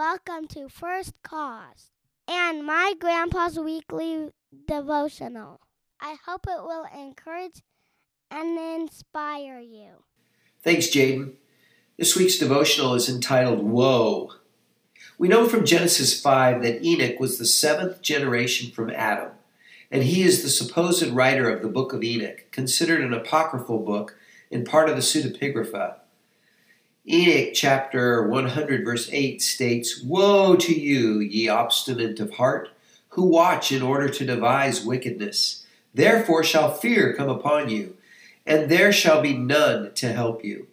welcome to First Cause and my grandpa's weekly devotional. I hope it will encourage and inspire you. Thanks, Jaden. This week's devotional is entitled Woe. We know from Genesis 5 that Enoch was the seventh generation from Adam, and he is the supposed writer of the book of Enoch, considered an apocryphal book and part of the pseudepigrapha. Enoch chapter 100, verse 8 states, Woe to you, ye obstinate of heart, who watch in order to devise wickedness. Therefore shall fear come upon you, and there shall be none to help you.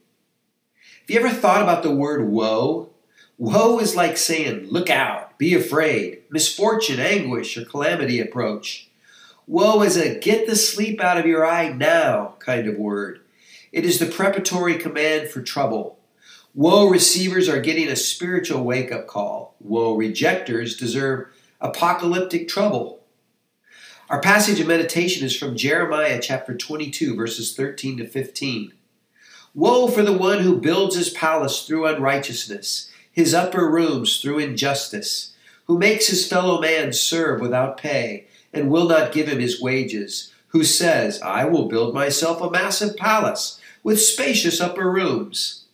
Have you ever thought about the word woe? Woe is like saying, Look out, be afraid, misfortune, anguish, or calamity approach. Woe is a get the sleep out of your eye now kind of word. It is the preparatory command for trouble. Woe receivers are getting a spiritual wake up call. Woe rejectors deserve apocalyptic trouble. Our passage of meditation is from Jeremiah chapter 22, verses 13 to 15. Woe for the one who builds his palace through unrighteousness, his upper rooms through injustice, who makes his fellow man serve without pay, and will not give him his wages, who says, I will build myself a massive palace with spacious upper rooms.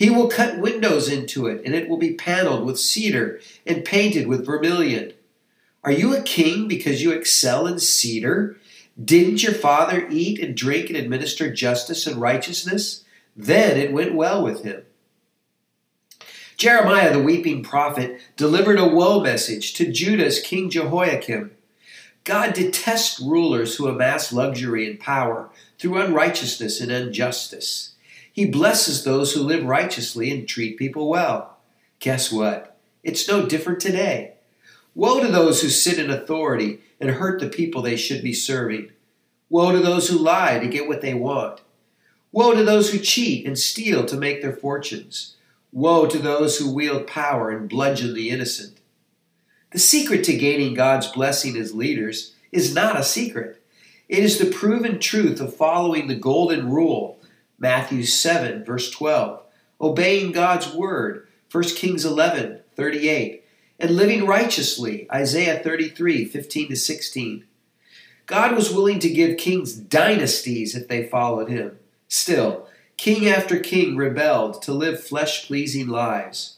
He will cut windows into it, and it will be paneled with cedar and painted with vermilion. Are you a king because you excel in cedar? Didn't your father eat and drink and administer justice and righteousness? Then it went well with him. Jeremiah, the weeping prophet, delivered a woe message to Judah's King Jehoiakim. God detests rulers who amass luxury and power through unrighteousness and injustice. He blesses those who live righteously and treat people well. Guess what? It's no different today. Woe to those who sit in authority and hurt the people they should be serving. Woe to those who lie to get what they want. Woe to those who cheat and steal to make their fortunes. Woe to those who wield power and bludgeon the innocent. The secret to gaining God's blessing as leaders is not a secret. It is the proven truth of following the golden rule Matthew 7, verse 12, obeying God's word, 1 Kings 11, 38, and living righteously, Isaiah 33, 15 to 16. God was willing to give kings dynasties if they followed him. Still, king after king rebelled to live flesh pleasing lives.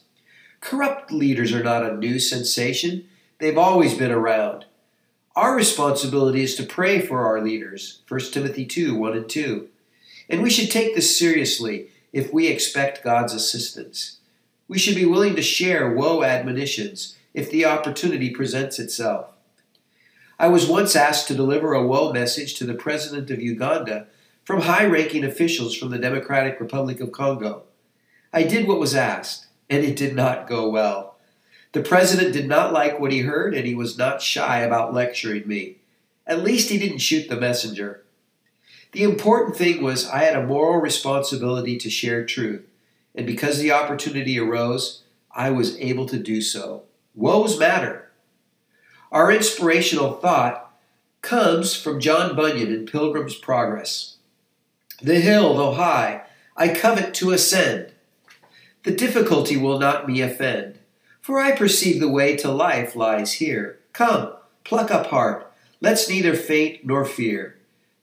Corrupt leaders are not a new sensation, they've always been around. Our responsibility is to pray for our leaders, 1 Timothy 2 1 and 2. And we should take this seriously if we expect God's assistance. We should be willing to share woe admonitions if the opportunity presents itself. I was once asked to deliver a woe message to the President of Uganda from high ranking officials from the Democratic Republic of Congo. I did what was asked, and it did not go well. The President did not like what he heard, and he was not shy about lecturing me. At least he didn't shoot the messenger. The important thing was I had a moral responsibility to share truth, and because the opportunity arose, I was able to do so. Woes matter. Our inspirational thought comes from John Bunyan in Pilgrim's Progress. The hill, though high, I covet to ascend. The difficulty will not me offend, for I perceive the way to life lies here. Come, pluck up heart, let's neither faint nor fear.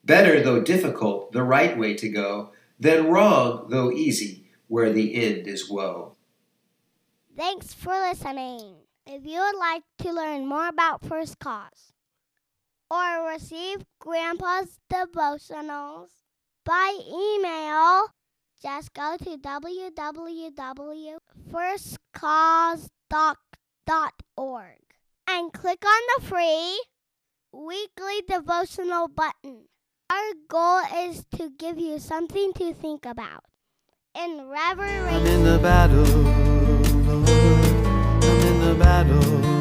Better, though difficult, the right way to go, than wrong, though easy, where the end is woe. Thanks for listening. If you would like to learn more about First Cause or receive Grandpa's devotionals by email, just go to www.firstcause.org and click on the free weekly devotional button. Our goal is to give you something to think about. In reverence. I'm in the battle. I'm in the battle.